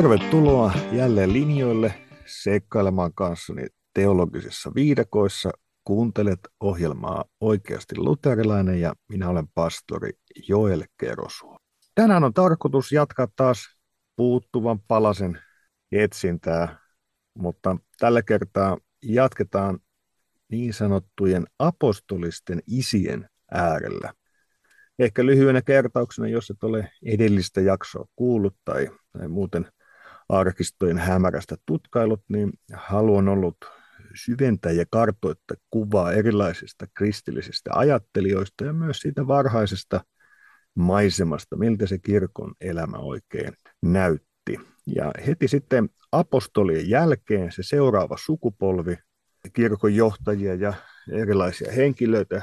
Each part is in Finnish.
Tervetuloa jälleen linjoille seikkailemaan kanssani teologisissa viidakoissa. Kuuntelet ohjelmaa Oikeasti luterilainen ja minä olen pastori Joel Kerosuo. Tänään on tarkoitus jatkaa taas puuttuvan palasen etsintää, mutta tällä kertaa jatketaan niin sanottujen apostolisten isien äärellä. Ehkä lyhyenä kertauksena, jos et ole edellistä jaksoa kuullut tai, tai muuten arkistojen hämärästä tutkailut, niin haluan ollut syventää ja kartoittaa kuvaa erilaisista kristillisistä ajattelijoista ja myös siitä varhaisesta maisemasta, miltä se kirkon elämä oikein näytti. Ja heti sitten apostolien jälkeen se seuraava sukupolvi, kirkon johtajia ja erilaisia henkilöitä,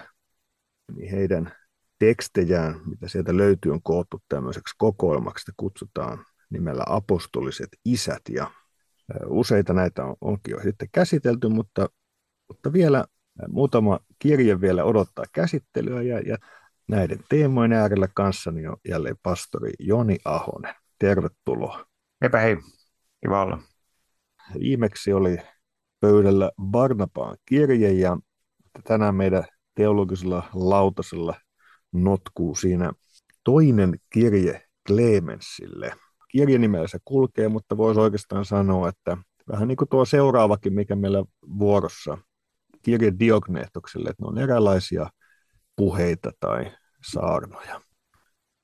niin heidän tekstejään, mitä sieltä löytyy, on koottu tämmöiseksi kokoelmaksi, että kutsutaan nimellä apostoliset isät. Ja useita näitä on, onkin jo sitten käsitelty, mutta, mutta vielä muutama kirje vielä odottaa käsittelyä ja, ja näiden teemojen äärellä kanssani on jälleen pastori Joni Ahonen. Tervetuloa. Eipä hei, kiva olla. Viimeksi oli pöydällä Barnabaan kirje ja tänään meidän teologisella lautasella notkuu siinä toinen kirje Clemensille. Kirjenimellä se kulkee, mutta voisi oikeastaan sanoa, että vähän niin kuin tuo seuraavakin, mikä meillä vuorossa, kirje Diogneetokselle, että ne on erilaisia puheita tai saarnoja.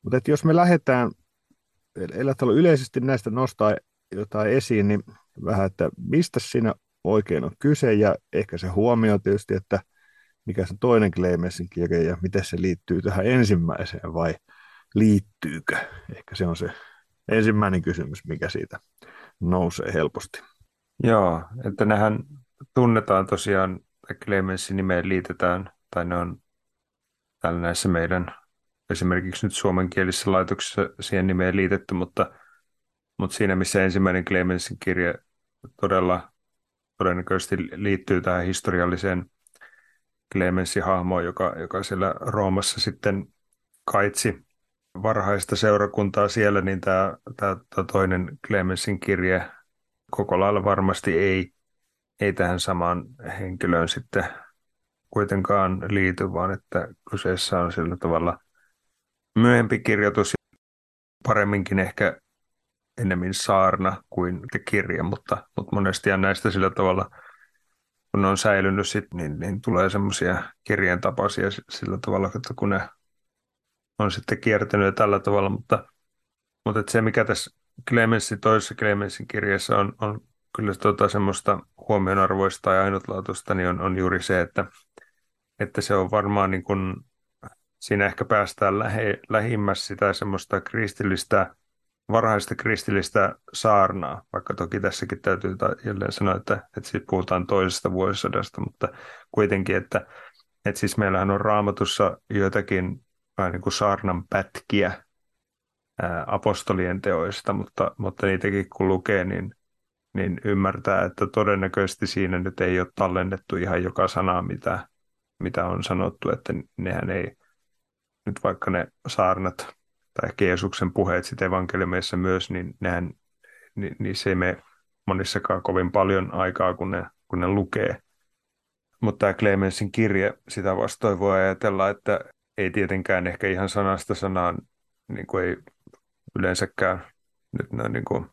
Mutta jos me lähdetään, ellei yleisesti näistä nostaa jotain esiin, niin vähän, että mistä siinä oikein on kyse, ja ehkä se huomio tietysti, että mikä se toinen Clemensin kirja ja miten se liittyy tähän ensimmäiseen vai liittyykö? Ehkä se on se ensimmäinen kysymys, mikä siitä nousee helposti. Joo, että nehän tunnetaan tosiaan, Clemensin nimeen liitetään, tai ne on täällä näissä meidän esimerkiksi nyt suomenkielisissä laitoksissa siihen nimeen liitetty, mutta, mutta siinä missä ensimmäinen Clemensin kirja todella todennäköisesti liittyy tähän historialliseen Clemensi-hahmo, joka, joka siellä Roomassa sitten kaitsi varhaista seurakuntaa siellä, niin tämä, tämä, toinen Clemensin kirje koko lailla varmasti ei, ei tähän samaan henkilöön sitten kuitenkaan liity, vaan että kyseessä on sillä tavalla myöhempi kirjoitus, paremminkin ehkä enemmän saarna kuin kirja, mutta, mutta monesti on näistä sillä tavalla – kun ne on säilynyt, sit, niin, niin tulee semmoisia kirjeen tapaisia sillä tavalla, että kun ne on sitten kiertänyt tällä tavalla, mutta, mutta että se mikä tässä Clemenssin, toisessa Clemenssin kirjassa on, on kyllä tota semmoista huomionarvoista ja ainutlaatuista, niin on, on juuri se, että, että se on varmaan niin kuin, siinä ehkä päästään lähe, lähimmässä sitä semmoista kristillistä varhaista kristillistä saarnaa, vaikka toki tässäkin täytyy jälleen sanoa, että, että siitä puhutaan toisesta vuosisadasta, mutta kuitenkin, että, että siis meillähän on raamatussa joitakin vähän niin kuin saarnan pätkiä ää, apostolien teoista, mutta, mutta niitäkin kun lukee, niin, niin ymmärtää, että todennäköisesti siinä nyt ei ole tallennettu ihan joka sanaa, mitä, mitä on sanottu, että nehän ei nyt vaikka ne saarnat tai Jeesuksen puheet sitten evankeliumeissa myös, niin, nehän, niin se ei mene monissakaan kovin paljon aikaa, kun ne, kun ne lukee. Mutta tämä Clemensin kirje, sitä vastoin voi ajatella, että ei tietenkään ehkä ihan sanasta sanaan, niin kuin ei yleensäkään nyt noin niin kuin,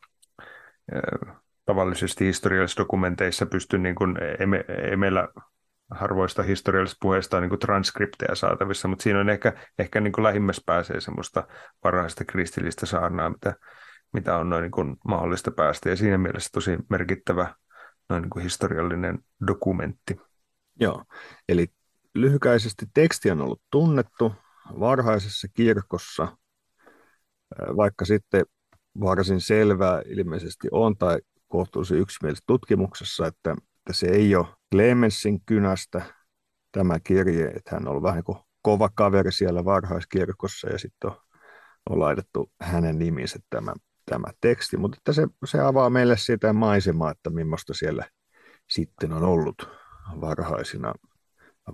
tavallisesti historiallisissa dokumenteissa pysty, niin kuin, ei, me, harvoista historiallisista puheista on niin kuin transkripteja saatavissa, mutta siinä on ehkä, ehkä niin kuin lähimmässä pääsee semmoista varhaista kristillistä saarnaa, mitä, mitä on noin niin kuin mahdollista päästä. Ja siinä mielessä tosi merkittävä noin niin kuin historiallinen dokumentti. Joo, eli lyhykäisesti teksti on ollut tunnettu varhaisessa kirkossa, vaikka sitten varsin selvää ilmeisesti on tai kohtuullisen yksimielisessä tutkimuksessa, että että se ei ole Clemensin kynästä tämä kirje, että hän on ollut vähän niin kuin kova kaveri siellä varhaiskirkossa ja sitten on, on laitettu hänen niminsä tämä, tämä teksti, mutta että se, se avaa meille sitä maisemaa, että millaista siellä sitten on ollut varhaisina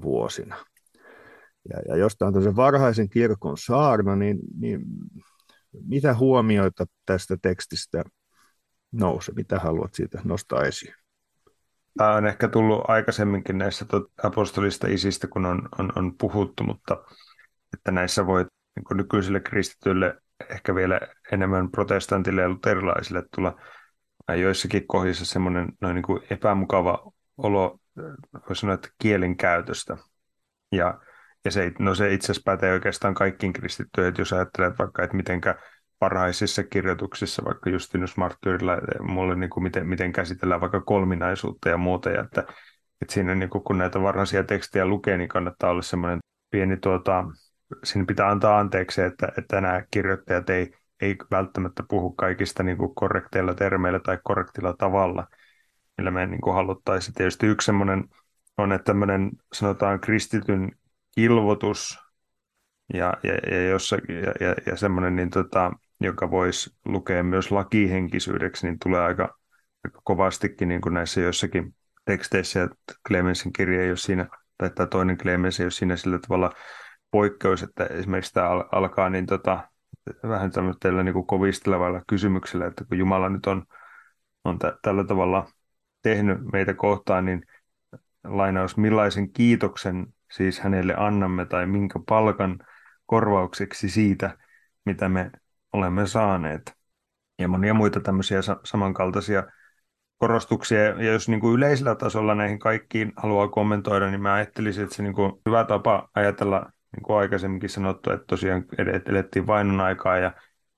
vuosina. Ja, ja jos tämä on se varhaisen kirkon saarna, niin, niin mitä huomioita tästä tekstistä nouse? Mitä haluat siitä nostaa esiin? Tämä on ehkä tullut aikaisemminkin näissä apostolista isistä, kun on, on, on puhuttu, mutta että näissä voi niin nykyisille kristityille, ehkä vielä enemmän protestantille ja luterilaisille tulla joissakin kohdissa semmoinen noin niin kuin epämukava olo, voisi sanoa, että kielen käytöstä. Ja, ja se, no se itse asiassa pätee oikeastaan kaikkiin kristittyihin, että jos ajattelet vaikka, että mitenkä parhaisissa kirjoituksissa, vaikka Justinus Martyrilla, mulle niin kuin miten, miten käsitellään vaikka kolminaisuutta ja muuta, ja että, että siinä niin kuin, kun näitä varhaisia tekstejä lukee, niin kannattaa olla semmoinen pieni, tuota, siinä pitää antaa anteeksi, että, että nämä kirjoittajat ei, ei välttämättä puhu kaikista niin kuin korrekteilla termeillä tai korrektilla tavalla, millä me niin haluttaisiin. Tietysti yksi semmoinen on, että tämmöinen sanotaan kristityn kilvotus ja, ja, ja, ja, ja, ja semmoinen, niin tota, joka voisi lukea myös lakihenkisyydeksi, niin tulee aika, aika kovastikin niin kuin näissä joissakin teksteissä, että Clemensin kirja ei ole siinä, tai tämä toinen Clemens ei ole siinä sillä tavalla poikkeus, että esimerkiksi tämä alkaa niin tota, vähän tämmöisellä niin kuin kovistelevalla kysymyksellä, että kun Jumala nyt on, on t- tällä tavalla tehnyt meitä kohtaan, niin lainaus, millaisen kiitoksen siis hänelle annamme tai minkä palkan korvaukseksi siitä, mitä me olemme saaneet. Ja monia muita tämmöisiä samankaltaisia korostuksia. Ja jos niin kuin yleisellä tasolla näihin kaikkiin haluaa kommentoida, niin mä ajattelisin, että se niin kuin hyvä tapa ajatella, niin kuin aikaisemminkin sanottu, että tosiaan elettiin vainon aikaa ja,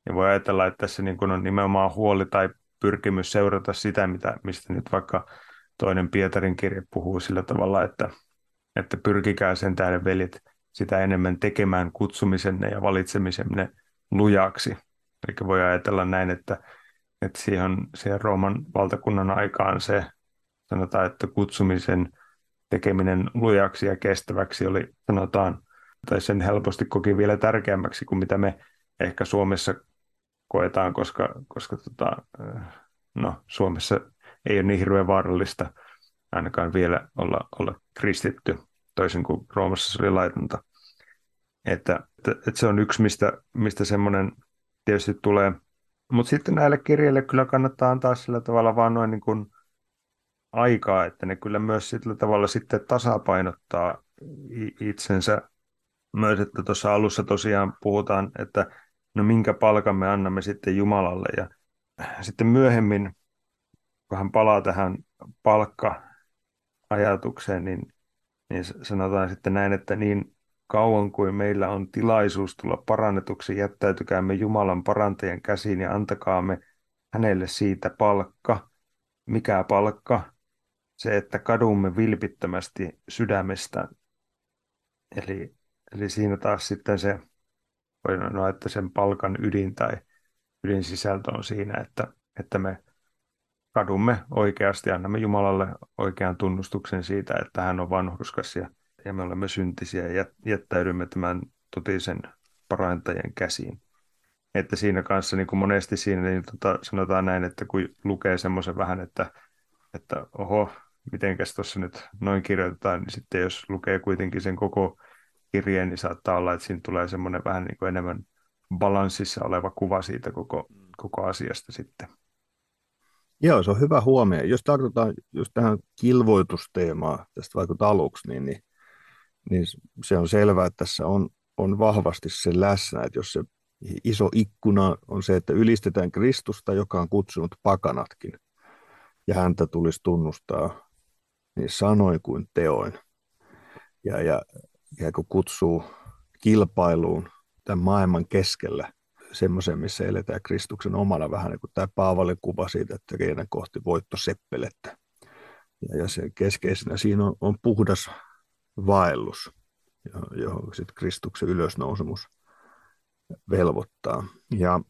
ja voi ajatella, että tässä niin kuin on nimenomaan huoli tai pyrkimys seurata sitä, mitä, mistä nyt vaikka toinen Pietarin kirja puhuu sillä tavalla, että, että pyrkikää sen tähden veljet sitä enemmän tekemään kutsumisenne ja valitsemisenne lujaksi. Eli voi ajatella näin, että, että siihen, siihen Rooman valtakunnan aikaan se, sanotaan, että kutsumisen tekeminen lujaksi ja kestäväksi oli, sanotaan, tai sen helposti koki vielä tärkeämmäksi kuin mitä me ehkä Suomessa koetaan, koska, koska tota, no, Suomessa ei ole niin hirveän vaarallista ainakaan vielä olla, olla kristitty, toisin kuin Roomassa se oli laitonta. Että, että, että se on yksi, mistä, mistä semmoinen tietysti tulee. Mutta sitten näille kirjeille kyllä kannattaa antaa sillä tavalla vaan noin niin kuin aikaa, että ne kyllä myös sillä tavalla sitten tasapainottaa itsensä. Myös, että tuossa alussa tosiaan puhutaan, että no minkä palkan me annamme sitten Jumalalle. Ja sitten myöhemmin, kun hän palaa tähän palkka-ajatukseen, niin, niin sanotaan sitten näin, että niin kauan kuin meillä on tilaisuus tulla parannetuksi, jättäytykäämme Jumalan parantajan käsiin ja antakaamme hänelle siitä palkka. Mikä palkka? Se, että kadumme vilpittömästi sydämestä. Eli, eli siinä taas sitten se, voi sanoa, että sen palkan ydin tai ydinsisältö on siinä, että, että me kadumme oikeasti, annamme Jumalalle oikean tunnustuksen siitä, että hän on vanhurskas ja ja me olemme syntisiä ja jättäydymme tämän totisen parantajan käsiin. Että siinä kanssa niin kuin monesti siinä niin tota, sanotaan näin, että kun lukee semmoisen vähän, että, että oho, mitenkäs tuossa nyt noin kirjoitetaan, niin sitten jos lukee kuitenkin sen koko kirjeen, niin saattaa olla, että siinä tulee semmoinen vähän niin kuin enemmän balanssissa oleva kuva siitä koko, koko asiasta sitten. Joo, se on hyvä huomio. Jos tartutaan just tähän kilvoitusteemaan tästä vaikka aluksi, niin, niin niin se on selvää, että tässä on, on vahvasti se läsnä, että jos se iso ikkuna on se, että ylistetään Kristusta, joka on kutsunut pakanatkin, ja häntä tulisi tunnustaa niin sanoin kuin teoin. Ja, ja, ja kun kutsuu kilpailuun tämän maailman keskellä, semmoisen, missä eletään Kristuksen omana vähän niin kuin tämä Paavalin kuva siitä, että riennän kohti voittoseppelettä. Ja, ja se keskeisenä siinä on, on puhdas vaellus, johon sitten Kristuksen ylösnousemus velvoittaa. Ja,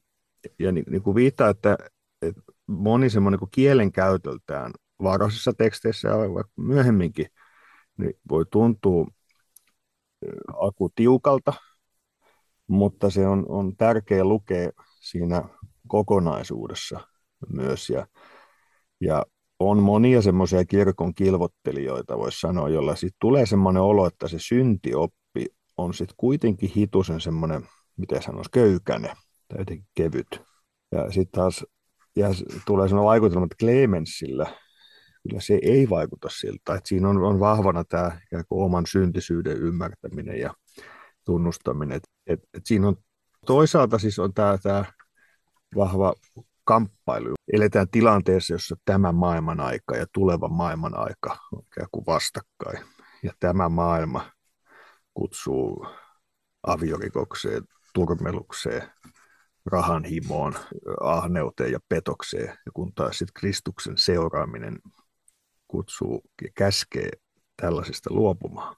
ja niin, niin kuin viittaa, että, että moni semmoinen niin kielen käytöltään varhaisissa teksteissä ja myöhemminkin niin voi tuntua aku tiukalta, mutta se on, on tärkeä lukea siinä kokonaisuudessa myös. Ja, ja on monia semmoisia kirkon kilvottelijoita, voisi sanoa, jolla sitten tulee semmoinen olo, että se syntioppi on sitten kuitenkin hitusen semmoinen, miten sanoisi, köykäne tai jotenkin kevyt. Ja sitten taas ja tulee sellainen vaikutelma, että Clemensillä kyllä se ei vaikuta siltä, että siinä on, on vahvana tämä oman syntisyyden ymmärtäminen ja tunnustaminen. Et, et, et siinä on toisaalta siis on tämä, tämä vahva kamppailu. Eletään tilanteessa, jossa tämä maailman aika ja tuleva maailman aika on ikään kuin vastakkain. Ja tämä maailma kutsuu aviorikokseen, turmelukseen, rahan himoon, ahneuteen ja petokseen, ja kun taas sitten Kristuksen seuraaminen kutsuu ja käskee tällaisista luopumaan.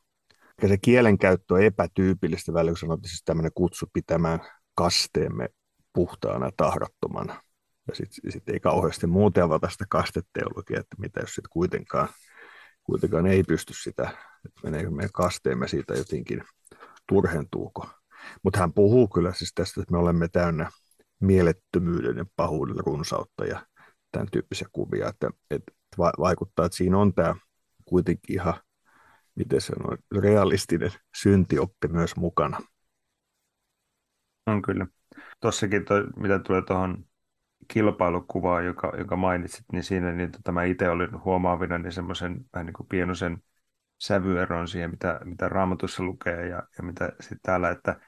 Ja se kielenkäyttö on epätyypillistä välillä, kun sanottiin siis tämmöinen kutsu pitämään kasteemme puhtaana ja. Ja sitten sit ei kauheasti muuten avata sitä kasteteologiaa, että mitä jos sitten kuitenkaan, kuitenkaan ei pysty sitä, että meneekö meidän kasteemme siitä jotenkin turhentuuko. Mutta hän puhuu kyllä siis tästä, että me olemme täynnä mielettömyyden ja pahuuden runsautta ja tämän tyyppisiä kuvia, että, että vaikuttaa, että siinä on tämä kuitenkin ihan, miten on, realistinen syntioppi myös mukana. On kyllä. Tuossakin, toi, mitä tulee tuohon kilpailukuvaan, joka, joka mainitsit, niin siinä niin tota, mä itse olin huomaavina niin semmoisen vähän niin kuin pienoisen sävyeron siihen, mitä, mitä raamatussa lukee ja, ja mitä sitten täällä, että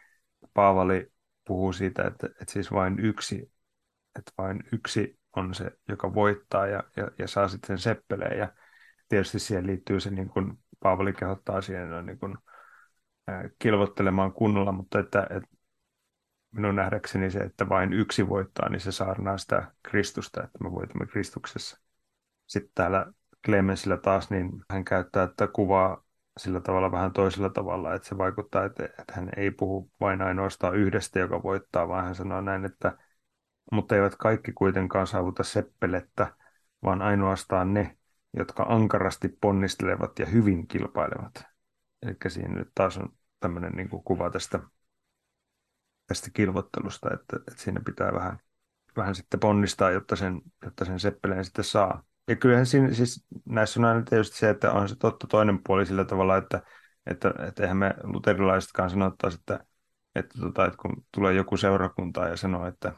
Paavali puhuu siitä, että, että siis vain yksi, että vain yksi on se, joka voittaa ja, ja, ja saa sitten sen seppeleen. Ja tietysti siihen liittyy se, niin kuin Paavali kehottaa siihen niin kuin, äh, kilvottelemaan kunnolla, mutta että, että minun nähdäkseni se, että vain yksi voittaa, niin se saarnaa sitä Kristusta, että me voitamme Kristuksessa. Sitten täällä Clemensillä taas, niin hän käyttää tätä kuvaa sillä tavalla vähän toisella tavalla, että se vaikuttaa, että, että hän ei puhu vain ainoastaan yhdestä, joka voittaa, vaan hän sanoo näin, että mutta eivät kaikki kuitenkaan saavuta seppelettä, vaan ainoastaan ne, jotka ankarasti ponnistelevat ja hyvin kilpailevat. Eli siinä nyt taas on tämmöinen niin kuin kuva tästä, tästä kilvottelusta, että, että siinä pitää vähän, vähän sitten ponnistaa, jotta sen, jotta sen seppeleen sitten saa. Ja kyllähän siinä, siis näissä on aina tietysti se, että on se totta toinen puoli sillä tavalla, että, että, että eihän me luterilaisetkaan sanottaisi, että, että, tota, että kun tulee joku seurakunta ja sanoo, että,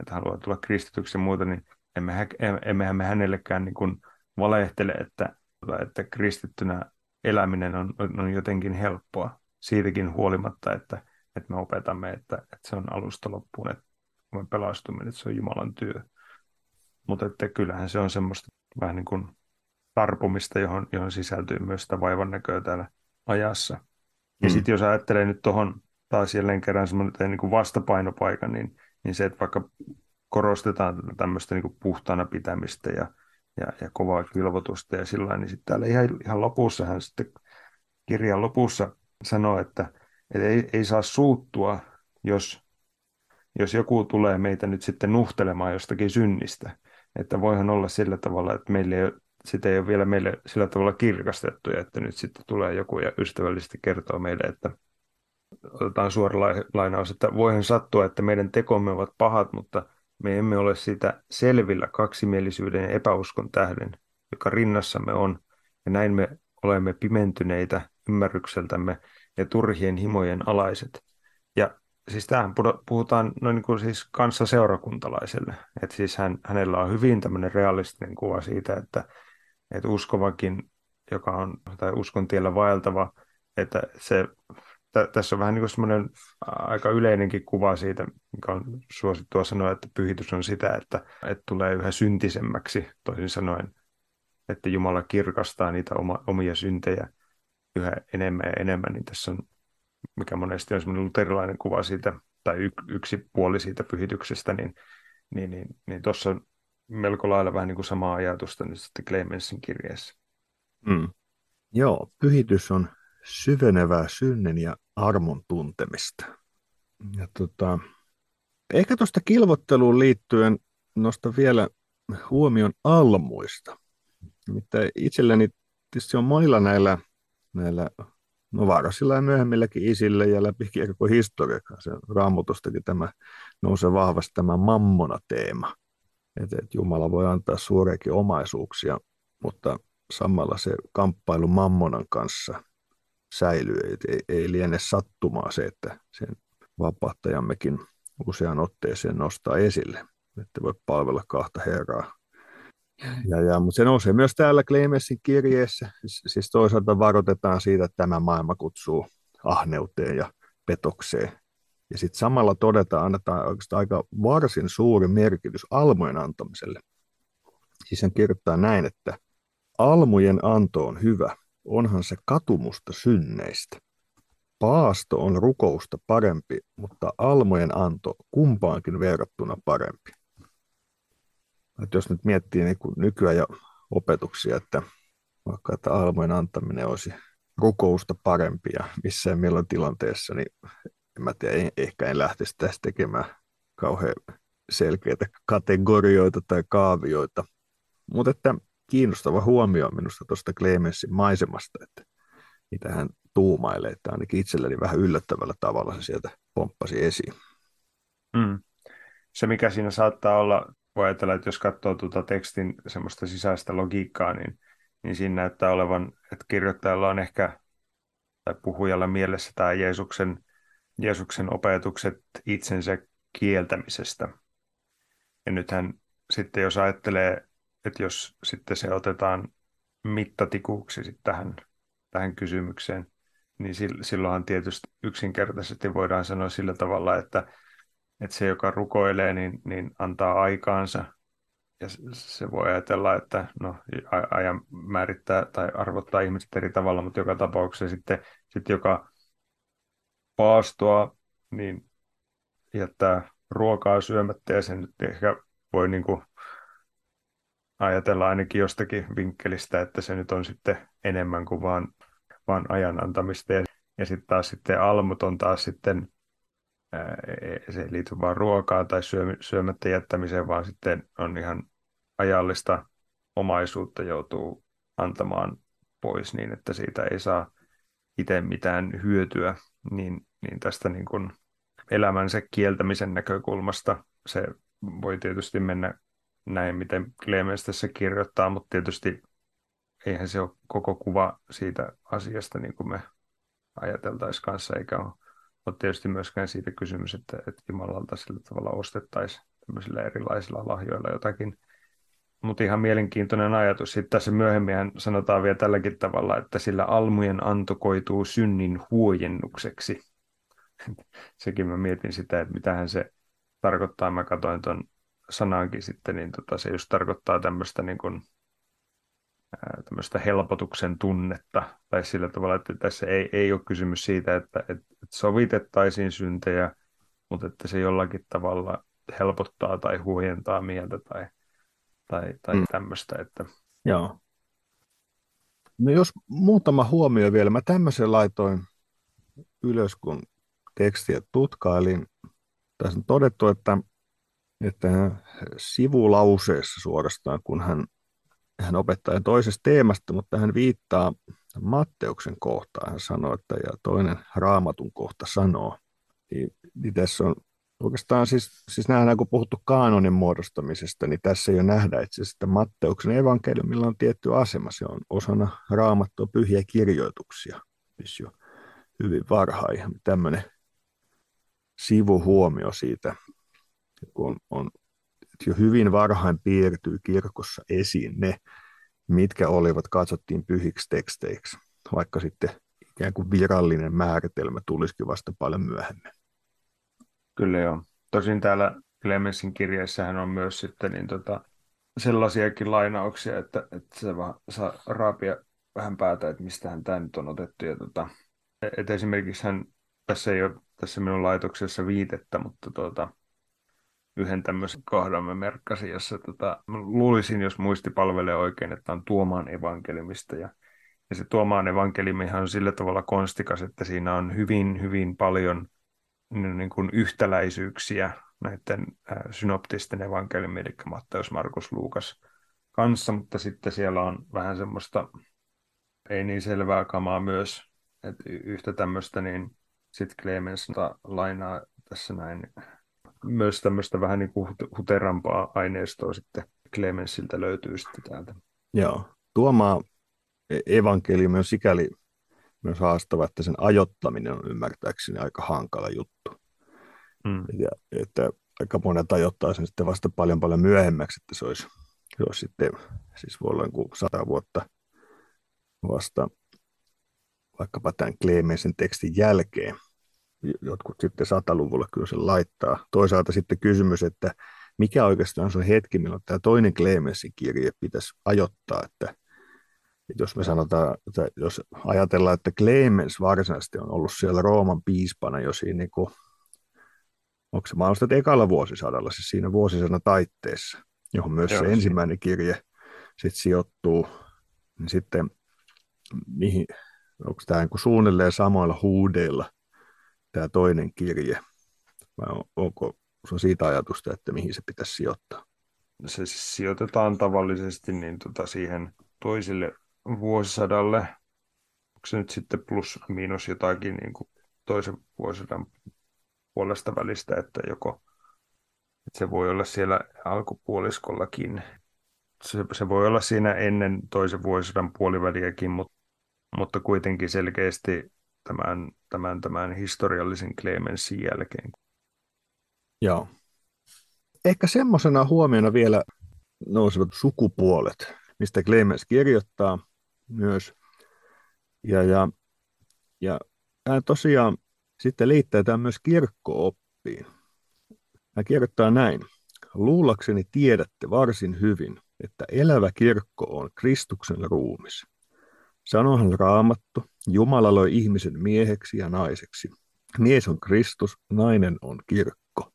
että haluaa tulla kristityksi ja muuta, niin emme, emmehän me hänellekään niin kuin valehtele, että, että kristittynä eläminen on, on jotenkin helppoa siitäkin huolimatta, että, että me opetamme, että, että se on alusta loppuun, että me pelastumme, että se on Jumalan työ. Mutta että kyllähän se on semmoista vähän niin kuin tarpumista, johon, johon sisältyy myös sitä vaivan näköä täällä ajassa. Ja mm. sitten jos ajattelee nyt tuohon taas jälleen kerran semmoinen niin kuin vastapainopaikan, niin niin se, että vaikka korostetaan tämmöistä niin puhtaana pitämistä ja, ja, ja kovaa kilvotusta ja sillä niin sitten täällä ihan, ihan lopussa hän sitten kirjan lopussa sanoo, että, että ei, ei saa suuttua, jos, jos joku tulee meitä nyt sitten nuhtelemaan jostakin synnistä. Että voihan olla sillä tavalla, että meille ei, sitä ei ole vielä meille sillä tavalla kirkastettu, että nyt sitten tulee joku ja ystävällisesti kertoo meille, että otetaan suora lainaus, että voihan sattua, että meidän tekomme ovat pahat, mutta me emme ole sitä selvillä kaksimielisyyden ja epäuskon tähden, joka rinnassamme on, ja näin me olemme pimentyneitä ymmärrykseltämme ja turhien himojen alaiset. Ja siis tähän puhutaan noin niin kuin siis kanssa seurakuntalaiselle, että siis hän, hänellä on hyvin tämmöinen realistinen kuva siitä, että, että uskovakin, joka on, tai uskon tiellä vaeltava, että se tässä on vähän niin kuin semmoinen aika yleinenkin kuva siitä, mikä on suosittua sanoa, että pyhitys on sitä, että, että tulee yhä syntisemmäksi, toisin sanoen, että Jumala kirkastaa niitä oma, omia syntejä yhä enemmän ja enemmän, niin tässä on, mikä monesti on semmoinen luterilainen kuva siitä, tai y, yksi puoli siitä pyhityksestä, niin, niin, niin, niin tuossa on melko lailla vähän niin kuin samaa ajatusta nyt sitten Clemensin kirjeessä. Mm. Joo, pyhitys on syvenevää synnin ja armon tuntemista. Ja tota, ehkä tuosta kilvotteluun liittyen nosta vielä huomion almuista. Nimittäin itselleni tietysti on monilla näillä, näillä no varasilla ja myöhemmilläkin isille ja läpi koko historia, se raamutustakin tämä nousee vahvasti tämä mammona-teema. Että et Jumala voi antaa suoriakin omaisuuksia, mutta samalla se kamppailu mammonan kanssa säilyy. Ei, ei liene sattumaa se, että sen vapaattajammekin usean otteeseen nostaa esille. että voi palvella kahta herraa. Ja, ja, mutta se nousee myös täällä Clemensin kirjeessä. Siis toisaalta varoitetaan siitä, että tämä maailma kutsuu ahneuteen ja petokseen. Ja sitten samalla todetaan, annetaan oikeastaan aika varsin suuri merkitys almojen antamiselle. Siis hän kirjoittaa näin, että almujen anto on hyvä, onhan se katumusta synneistä. Paasto on rukousta parempi, mutta almojen anto kumpaankin verrattuna parempi. Että jos nyt miettii niin kuin nykyään opetuksia, että vaikka että almojen antaminen olisi rukousta parempi ja missään milloin tilanteessa, niin en mä tiedä, ehkä en lähtisi tästä tekemään kauhean selkeitä kategorioita tai kaavioita. Mutta että kiinnostava huomio minusta tuosta Clemenssin maisemasta, että mitä hän tuumailee, että ainakin itselleni vähän yllättävällä tavalla se sieltä pomppasi esiin. Mm. Se, mikä siinä saattaa olla, voi ajatella, että jos katsoo tuota tekstin semmoista sisäistä logiikkaa, niin, niin siinä näyttää olevan, että kirjoittajalla on ehkä, tai puhujalla mielessä tämä Jeesuksen, Jeesuksen opetukset itsensä kieltämisestä. Ja nythän sitten jos ajattelee, että jos sitten se otetaan mittatikuuksi sitten tähän, tähän kysymykseen, niin silloinhan tietysti yksinkertaisesti voidaan sanoa sillä tavalla, että, että se, joka rukoilee, niin, niin antaa aikaansa. Ja se voi ajatella, että no, ajan määrittää tai arvottaa ihmiset eri tavalla, mutta joka tapauksessa sitten, sitten joka paastoa, niin jättää ruokaa syömättä ja sen nyt ehkä voi niin kuin ajatella ainakin jostakin vinkkelistä, että se nyt on sitten enemmän kuin vaan vaan ajan antamista. Ja, ja sitten taas sitten almut on taas sitten, ää, se ei liity vaan ruokaa tai syö, syömättä jättämiseen, vaan sitten on ihan ajallista omaisuutta joutuu antamaan pois niin, että siitä ei saa itse mitään hyötyä, niin, niin tästä niin kuin elämänsä kieltämisen näkökulmasta se voi tietysti mennä näin, miten Clemens tässä kirjoittaa, mutta tietysti eihän se ole koko kuva siitä asiasta, niin kuin me ajateltaisiin kanssa, eikä ole, ole tietysti myöskään siitä kysymys, että, että Jumalalta sillä tavalla ostettaisiin tämmöisillä erilaisilla lahjoilla jotakin. Mutta ihan mielenkiintoinen ajatus. Sitten tässä myöhemmin sanotaan vielä tälläkin tavalla, että sillä almujen anto koituu synnin huojennukseksi. Sekin mä mietin sitä, että mitähän se tarkoittaa. Mä katsoin tuon sanankin sitten, niin tota, se just tarkoittaa tämmöistä niin kuin tämmöistä helpotuksen tunnetta, tai sillä tavalla, että tässä ei, ei ole kysymys siitä, että, että sovitettaisiin syntejä, mutta että se jollakin tavalla helpottaa tai huojentaa mieltä tai, tai, tai mm. tämmöistä. Että... Joo. No jos muutama huomio vielä, mä tämmöisen laitoin ylös, kun tekstiä tutkailin. Tässä on todettu, että, että sivulauseessa suorastaan, kun hän hän opettaa toisesta teemasta, mutta hän viittaa Matteuksen kohtaan. Hän sanoo, että ja toinen raamatun kohta sanoo. Niin, niin tässä on oikeastaan siis, siis nähdään, kun puhuttu kaanonin muodostamisesta, niin tässä jo nähdään itse asiassa, että Matteuksen evankeliumilla on tietty asema. Se on osana raamattua pyhiä kirjoituksia, siis jo hyvin varhain. Tämmöinen sivuhuomio siitä, kun on jo hyvin varhain piirtyy kirkossa esiin ne, mitkä olivat, katsottiin pyhiksi teksteiksi, vaikka sitten ikään kuin virallinen määritelmä tulisikin vasta paljon myöhemmin. Kyllä joo. Tosin täällä Clemensin kirjeessähän on myös sitten niin tota, sellaisiakin lainauksia, että, että se vaan saa raapia vähän päätä, että mistähän tämä nyt on otettu. Ja tota, että esimerkiksi hän, tässä ei ole tässä minun laitoksessa viitettä, mutta tota, yhden tämmöisen kohdan mä merkkasin, jossa tota, luulisin, jos muisti palvelee oikein, että on Tuomaan evankeliumista. Ja, ja se Tuomaan evankeliumihan on sillä tavalla konstikas, että siinä on hyvin, hyvin paljon niin kuin yhtäläisyyksiä näiden äh, synoptisten evankeliumien, eli Matteus, Markus, Luukas kanssa, mutta sitten siellä on vähän semmoista ei niin selvää kamaa myös, että yhtä tämmöistä, niin sitten Clemens lainaa tässä näin myös tämmöistä vähän niin kuin huterampaa aineistoa sitten Clemensiltä löytyy sitten täältä. Joo, Tuomaa evankeliumi on sikäli myös haastava, että sen ajottaminen on ymmärtääkseni aika hankala juttu. Mm. Ja, että aika monet ajoittaa sen sitten vasta paljon paljon myöhemmäksi, että se olisi, se olisi sitten, siis voi olla sata vuotta vasta vaikkapa tämän Clemensin tekstin jälkeen. Jotkut sitten sataluvulla kyllä sen laittaa. Toisaalta sitten kysymys, että mikä oikeastaan on se hetki, milloin tämä toinen Clemensin kirje pitäisi ajoittaa, että jos me sanotaan, että jos ajatellaan, että Clemens varsinaisesti on ollut siellä Rooman piispana jo siinä, niin kuin, onko se mahdollista, että ekalla vuosisadalla, siis siinä vuosisadan taitteessa, johon myös Joo, se ensimmäinen kirje sitten sijoittuu, niin sitten mihin, onko tämä niin suunnilleen samoilla huudeilla tämä toinen kirje, vai onko se on siitä ajatusta, että mihin se pitäisi sijoittaa? Se siis sijoitetaan tavallisesti niin tota siihen toisille vuosisadalle. Onko se nyt sitten plus miinus jotakin niin kuin toisen vuosisadan puolesta välistä, että joko että se voi olla siellä alkupuoliskollakin. Se, se voi olla siinä ennen toisen vuosisadan puoliväliäkin, mutta, mutta kuitenkin selkeästi tämän, tämän, tämän historiallisen Clemensin jälkeen. Joo. Ehkä semmoisena huomiona vielä nousevat sukupuolet, mistä Clemens kirjoittaa myös. Ja, ja, ja hän tosiaan sitten liittää tämän myös kirkkooppiin. Hän kirjoittaa näin. Luulakseni tiedätte varsin hyvin, että elävä kirkko on Kristuksen ruumis. Sanohan raamattu, Jumala loi ihmisen mieheksi ja naiseksi. Mies on Kristus, nainen on kirkko.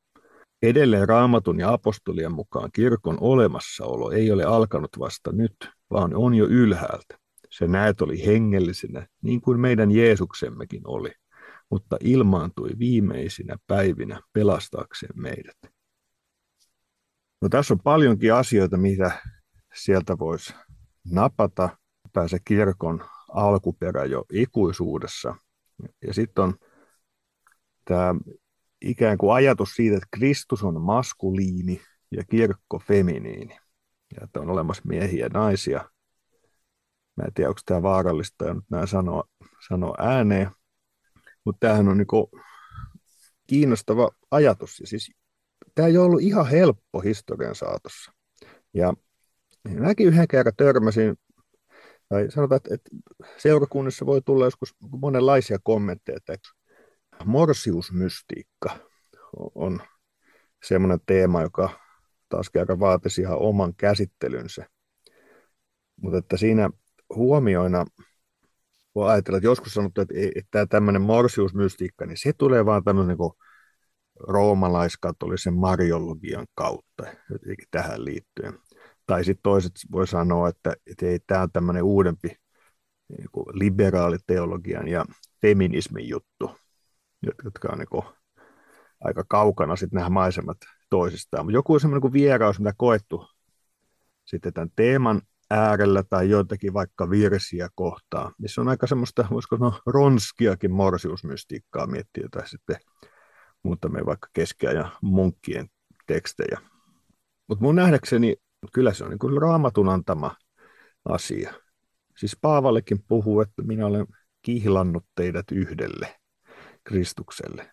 Edelleen raamatun ja apostolien mukaan kirkon olemassaolo ei ole alkanut vasta nyt, vaan on jo ylhäältä. Se näet oli hengellisenä, niin kuin meidän Jeesuksemmekin oli, mutta ilmaantui viimeisinä päivinä pelastaakseen meidät. No, tässä on paljonkin asioita, mitä sieltä voisi napata. Pääse kirkon alkuperä jo ikuisuudessa. Ja sitten on tämä ikään kuin ajatus siitä, että Kristus on maskuliini ja kirkko feminiini. Ja että on olemassa miehiä ja naisia. Mä en tiedä, onko tämä vaarallista nyt nämä sanoa, sanoa ääneen, mutta tämähän on niinku kiinnostava ajatus. Ja siis, tämä ei ollut ihan helppo historian saatossa. Ja mäkin yhden kerran törmäsin, tai sanotaan, että, että seurakunnissa voi tulla joskus monenlaisia kommentteja, että morsiusmystiikka on semmoinen teema, joka taas kerran vaatisi ihan oman käsittelynsä. Mutta että siinä huomioina voi ajatella, että joskus sanottu, että, että tämmöinen morsiusmystiikka, niin se tulee vaan tämmöisen niin roomalaiskatolisen mariologian kautta tähän liittyen. Tai sitten toiset voi sanoa, että, että ei, tämä tämmöinen uudempi niin liberaaliteologian ja feminismin juttu, jotka on niin aika kaukana sitten nämä maisemat toisistaan. Mutta joku semmoinen kuin vieraus, mitä koettu sitten tämän teeman äärellä tai joitakin vaikka virsiä kohtaa, missä on aika semmoista, voisiko sanoa, ronskiakin morsiusmystiikkaa miettiä tai sitten muutamia vaikka keskiajan munkkien tekstejä. Mutta mun nähdäkseni kyllä se on niin kuin raamatun antama asia. Siis Paavallekin puhuu, että minä olen kihlannut teidät yhdelle Kristukselle.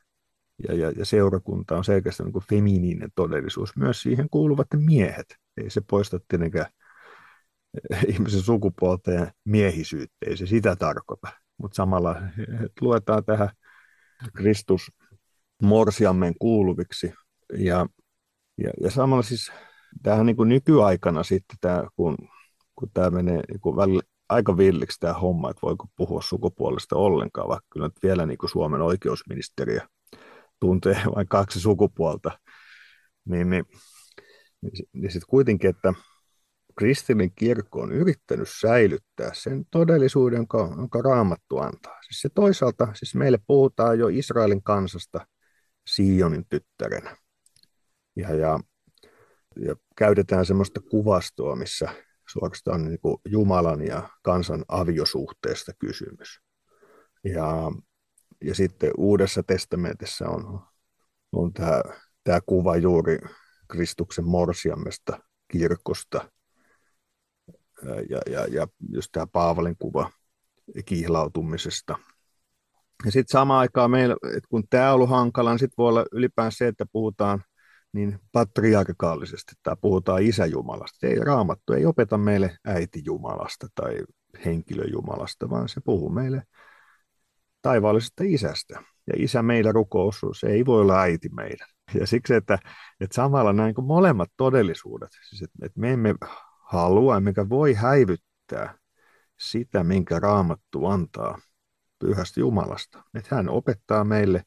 Ja, ja, ja seurakunta on selkeästi niin kuin feminiinen todellisuus. Myös siihen kuuluvat miehet. Ei se poista tietenkään ihmisen sukupuolta ja miehisyyttä, ei se sitä tarkoita. Mutta samalla luetaan tähän Kristus morsiammen kuuluviksi. Ja, ja, ja samalla siis tähän niin kuin nykyaikana sitten, tämä, kun, kun tämä menee niin kuin välillä aika villiksi tämä homma, että voiko puhua sukupuolesta ollenkaan, vaikka kyllä nyt vielä niin kuin Suomen oikeusministeriö tuntee vain kaksi sukupuolta, niin, niin, niin, niin sitten kuitenkin, että kristillinen kirkko on yrittänyt säilyttää sen todellisuuden, jonka, jonka raamattu antaa. Siis se toisaalta, siis meille puhutaan jo Israelin kansasta Sionin tyttärenä. Ja, ja, ja käytetään semmoista kuvastoa, missä suorastaan niin kuin Jumalan ja kansan aviosuhteesta kysymys. Ja, ja sitten Uudessa testamentissa on, on tämä, tämä kuva juuri Kristuksen morsiammesta kirkosta, ja, ja, ja just tämä Paavalin kuva kihlautumisesta. Ja sitten samaan aikaan meillä, että kun tämä on ollut hankala, niin sitten voi olla ylipäänsä se, että puhutaan niin patriarkaalisesti tai puhutaan isäjumalasta. Ei raamattu ei opeta meille äitijumalasta tai henkilöjumalasta, vaan se puhuu meille taivaallisesta isästä. Ja isä meillä rukous, se ei voi olla äiti meidän. Ja siksi, että, että samalla näin kuin molemmat todellisuudet, siis että, että me emme halua, emmekä voi häivyttää sitä, minkä raamattu antaa pyhästä Jumalasta. Että hän opettaa meille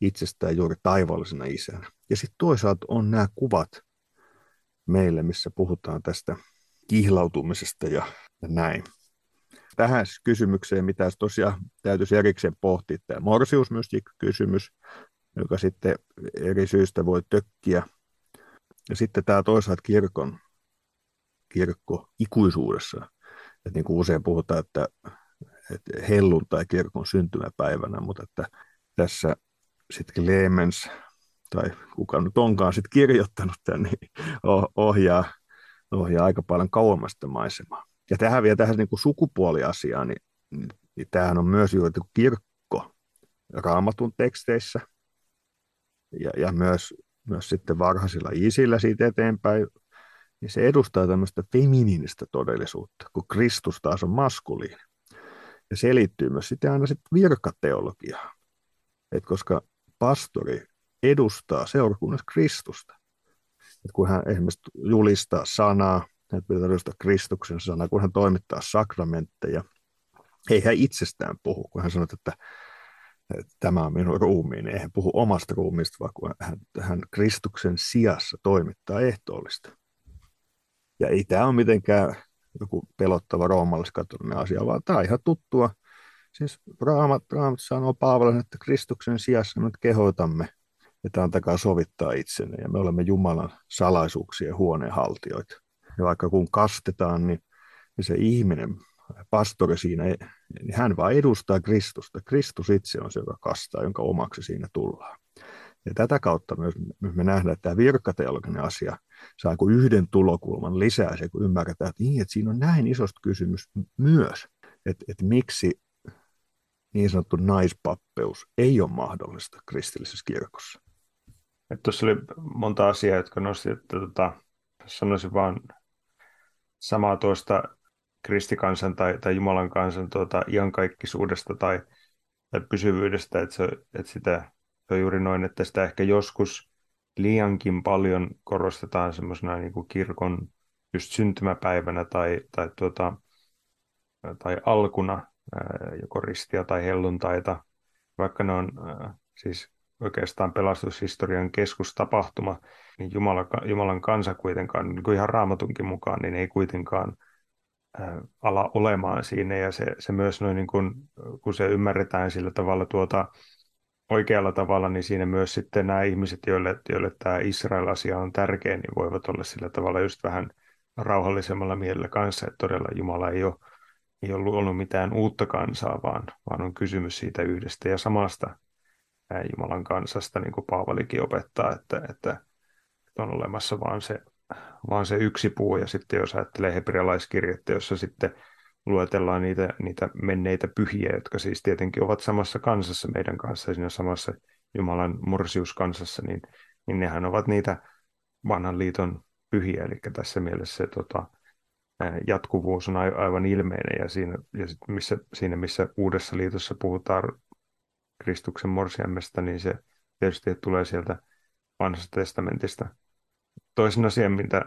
itsestään juuri taivaallisena isänä. Ja sitten toisaalta on nämä kuvat meille, missä puhutaan tästä kihlautumisesta ja, ja näin. Tähän kysymykseen, mitä tosiaan täytyisi erikseen pohtia, tämä morsiusmystiikka-kysymys, joka sitten eri syistä voi tökkiä. Ja sitten tämä toisaalta kirkon, kirkko ikuisuudessa. Että niin kuin usein puhutaan, että, että helluntai kirkon syntymäpäivänä, mutta että tässä sitten Clemens tai kuka nyt onkaan sitten kirjoittanut tämän, niin ohjaa, ohjaa aika paljon kauemmasta maisemaa. Ja tähän vielä tähän niin kuin sukupuoliasiaan, niin, niin, niin tämähän on myös juuri kirkko raamatun teksteissä ja, ja myös, myös sitten varhaisilla isillä siitä eteenpäin, niin se edustaa tämmöistä feminiinistä todellisuutta, kun Kristus taas on maskuliini. Ja se liittyy myös sitten aina sitten virkateologiaan. Et koska pastori edustaa seurakunnassa Kristusta. Et kun hän esimerkiksi julistaa sanaa, hän pitää todistaa Kristuksen sanaa, kun hän toimittaa sakramentteja, ei hän itsestään puhu, kun hän sanoo, että, tämä on minun ruumiini, ei hän puhu omasta ruumiista, vaan kun hän, hän Kristuksen sijassa toimittaa ehtoollista. Ja ei tämä ole mitenkään joku pelottava roomalaiskatolinen asia, vaan tämä on ihan tuttua. Siis Raamat, sanoo Paavalen, että Kristuksen sijassa nyt kehoitamme että antakaa sovittaa itsenne ja me olemme Jumalan salaisuuksien huoneenhaltijoita. Ja vaikka kun kastetaan, niin, niin se ihminen, pastori siinä, niin hän vain edustaa Kristusta. Kristus itse on se, joka kastaa, jonka omaksi siinä tullaan. Ja tätä kautta myös me nähdään, että tämä virkateologinen asia saa kuin yhden tulokulman lisää se, kun ymmärretään, että, niin, että siinä on näin isosta kysymys myös, että, että miksi niin sanottu naispappeus ei ole mahdollista kristillisessä kirkossa. Että tuossa oli monta asiaa, jotka nosti, että tota, sanoisin vaan samaa tuosta kristikansan tai, tai Jumalan kansan tuota, iankaikkisuudesta tai, tai pysyvyydestä, että, se, että sitä, se on juuri noin, että sitä ehkä joskus liiankin paljon korostetaan semmoisena niin kuin kirkon just syntymäpäivänä tai, tai, tuota, tai alkuna, joko ristiä tai helluntaita, vaikka ne on siis oikeastaan pelastushistorian keskustapahtuma, niin Jumala, Jumalan kansa kuitenkaan, niin kuin ihan raamatunkin mukaan, niin ei kuitenkaan ala olemaan siinä. Ja se, se myös noin, niin kuin, kun se ymmärretään sillä tavalla tuota, oikealla tavalla, niin siinä myös sitten nämä ihmiset, joille, joille tämä Israel-asia on tärkeä, niin voivat olla sillä tavalla just vähän rauhallisemmalla mielellä kanssa, että todella Jumala ei ole, ei ollut ollut mitään uutta kansaa, vaan, vaan on kysymys siitä yhdestä ja samasta Jumalan kansasta, niin kuin Paavalikin opettaa, että, että on olemassa vaan se, vaan se yksi puu. Ja sitten jos ajattelee hebrealaiskirjettä, jossa sitten luetellaan niitä, niitä menneitä pyhiä, jotka siis tietenkin ovat samassa kansassa meidän kanssa, siinä samassa Jumalan morsiuskansassa, niin, niin nehän ovat niitä vanhan liiton pyhiä. Eli tässä mielessä se tota, jatkuvuus on aivan ilmeinen ja siinä, ja sit missä, siinä missä uudessa liitossa puhutaan Kristuksen morsiammesta, niin se tietysti tulee sieltä vanhasta testamentista. Toisen asian, mitä,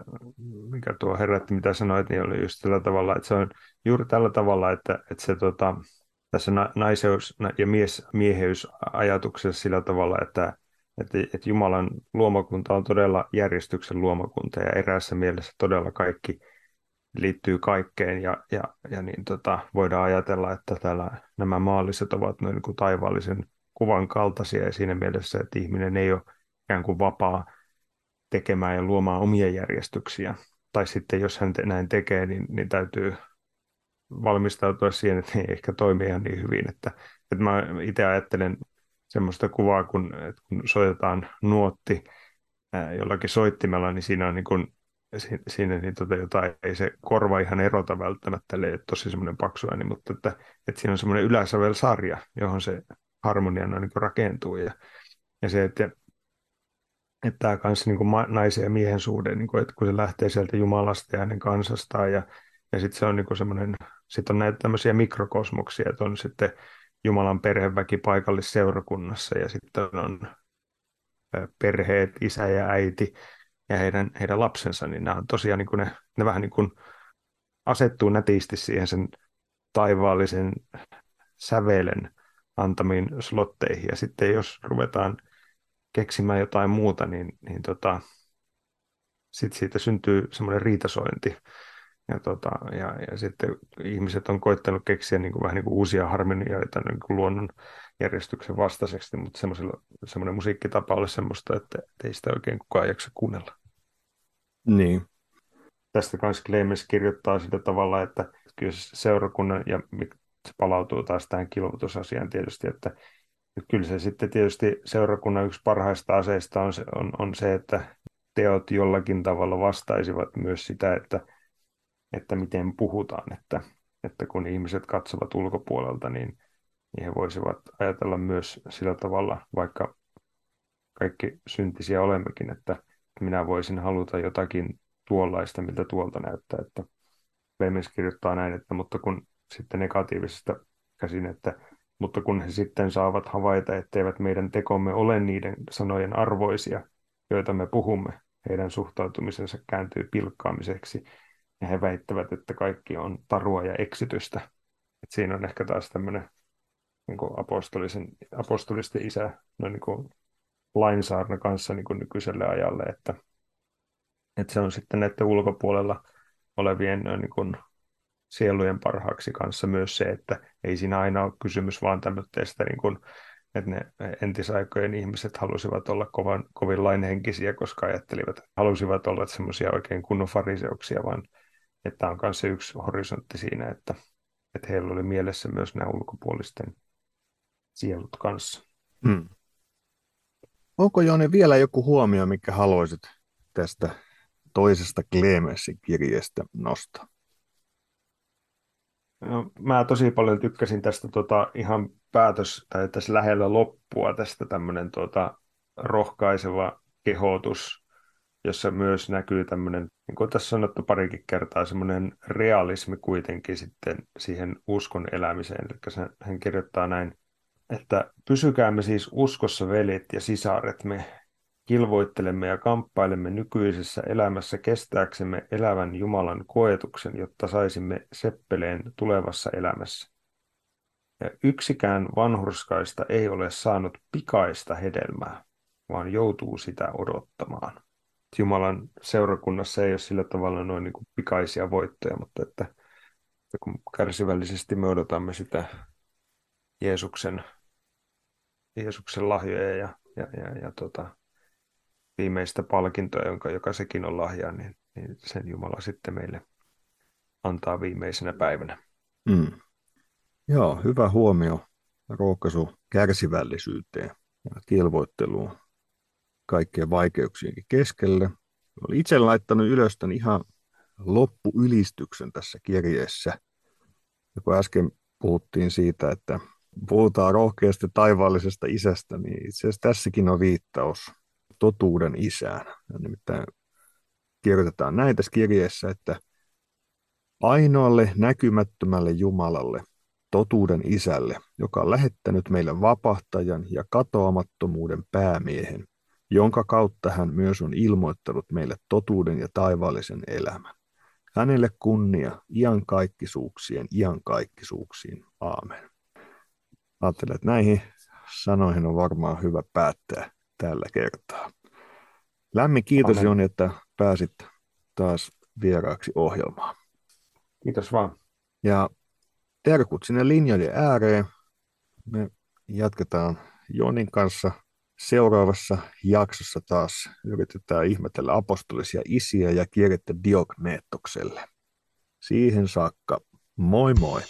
mikä tuo herätti, mitä sanoit, niin oli just tällä tavalla, että se on juuri tällä tavalla, että, että se tota, tässä naiseus ja mies, mieheysajatuksessa sillä tavalla, että, että, että Jumalan luomakunta on todella järjestyksen luomakunta ja eräässä mielessä todella kaikki liittyy kaikkeen ja, ja, ja niin tota, voidaan ajatella, että täällä nämä maalliset ovat noin niin kuin taivaallisen kuvan kaltaisia ja siinä mielessä, että ihminen ei ole ikään kuin vapaa tekemään ja luomaan omia järjestyksiä. Tai sitten jos hän te- näin tekee, niin, niin täytyy valmistautua siihen, että ei ehkä toimi ihan niin hyvin. Että, että mä itse ajattelen semmoista kuvaa, kun, että kun soitetaan nuotti ää, jollakin soittimella, niin siinä on niin kuin siinä niin tota jotain, ei se korva ihan erota välttämättä, ei tosi semmoinen paksu ääni, mutta että, että siinä on semmoinen yläsävel-sarja, johon se harmonia noin niin rakentuu. Ja, ja se, että että tämä kanssa niin naisen ja miehen suhde, niin kuin, että kun se lähtee sieltä Jumalasta ja hänen kansastaan ja, ja sitten se on niin semmoinen, sitten on näitä tämmöisiä mikrokosmoksia, että on sitten Jumalan perheväki paikallisseurakunnassa ja sitten on perheet, isä ja äiti ja heidän, heidän lapsensa, niin nämä on tosiaan niin kuin ne, ne vähän niin kuin asettuu nätisti siihen sen taivaallisen sävelen antamiin slotteihin. Ja sitten jos ruvetaan keksimään jotain muuta, niin, niin tota, sitten siitä syntyy semmoinen riitasointi. Ja, tota, ja, ja sitten ihmiset on koittanut keksiä niin kuin, vähän niin kuin uusia harmonioita niin kuin luonnon järjestyksen vastaiseksi, mutta semmoinen musiikkitapa ole semmoista, että, että ei sitä oikein kukaan jaksa kuunnella. Niin. Tästä kanssa Clemens kirjoittaa sillä tavalla, että kyllä seurakunnan, ja se palautuu taas tähän kilvoitusasiaan tietysti, että kyllä se sitten tietysti seurakunnan yksi parhaista aseista on se, on, on se että teot jollakin tavalla vastaisivat myös sitä, että, että miten puhutaan, että, että kun ihmiset katsovat ulkopuolelta, niin, niin he voisivat ajatella myös sillä tavalla, vaikka kaikki syntisiä olemmekin, että minä voisin haluta jotakin tuollaista, miltä tuolta näyttää, että Clemens kirjoittaa näin, että mutta kun sitten negatiivisesta käsin, että mutta kun he sitten saavat havaita, etteivät meidän tekomme ole niiden sanojen arvoisia, joita me puhumme, heidän suhtautumisensa kääntyy pilkkaamiseksi, ja he väittävät, että kaikki on tarua ja eksitystä. Et siinä on ehkä taas tämmöinen niin apostolisen, apostolisten isä noin niin kuin lainsaarna kanssa niin kuin nykyiselle ajalle, että, että se on sitten näiden ulkopuolella olevien niin kuin sielujen parhaaksi kanssa myös se, että ei siinä aina ole kysymys vaan tämmöistä, niin kuin, että ne entisaikojen ihmiset halusivat olla kovan, kovin lainhenkisiä, koska ajattelivat, että halusivat olla semmoisia oikein kunnon fariseuksia, vaan että on myös yksi horisontti siinä, että, että heillä oli mielessä myös nämä ulkopuolisten sielut kanssa. Hmm. Onko Jooni vielä joku huomio, mikä haluaisit tästä toisesta Clemensin kirjeestä nostaa? No, mä tosi paljon tykkäsin tästä tota, ihan päätös, tai tässä lähellä loppua tästä tämmöinen tota, rohkaiseva kehotus, jossa myös näkyy tämmöinen, niin kuin tässä sanottu parikin kertaa, semmoinen realismi kuitenkin sitten siihen uskon elämiseen. Eli hän kirjoittaa näin, että pysykäämme siis uskossa veljet ja sisaret, me kilvoittelemme ja kamppailemme nykyisessä elämässä kestääksemme elävän Jumalan koetuksen, jotta saisimme seppeleen tulevassa elämässä. Ja yksikään vanhurskaista ei ole saanut pikaista hedelmää, vaan joutuu sitä odottamaan. Jumalan seurakunnassa ei ole sillä tavalla noin niin kuin pikaisia voittoja, mutta että, että kun kärsivällisesti me odotamme sitä Jeesuksen, Jeesuksen lahjoja ja, ja, ja, ja tota, viimeistä palkintoa, jonka, joka sekin on lahja, niin, niin sen Jumala sitten meille antaa viimeisenä päivänä. Mm. Joo, hyvä huomio. Rohkaisu kärsivällisyyteen ja kilvoitteluun kaikkien vaikeuksienkin keskelle. Olen itse laittanut ylös tämän ihan loppuylistyksen tässä kirjeessä. Ja kun äsken puhuttiin siitä, että puhutaan rohkeasti taivaallisesta isästä, niin itse asiassa tässäkin on viittaus totuuden isään. Ja nimittäin kirjoitetaan näin tässä kirjeessä, että ainoalle näkymättömälle Jumalalle, totuuden isälle, joka on lähettänyt meille vapahtajan ja katoamattomuuden päämiehen, jonka kautta hän myös on ilmoittanut meille totuuden ja taivaallisen elämän. Hänelle kunnia iankaikkisuuksien iankaikkisuuksiin. Aamen. Ajattelen, että näihin sanoihin on varmaan hyvä päättää tällä kertaa. Lämmin kiitos Amen. Joni, että pääsit taas vieraaksi ohjelmaan. Kiitos vaan. Ja terkut sinne linjojen ääreen. Me jatketaan Jonin kanssa seuraavassa jaksossa taas. Yritetään ihmetellä apostolisia isiä ja kierrettä Diogneettokselle. Siihen saakka, moi moi!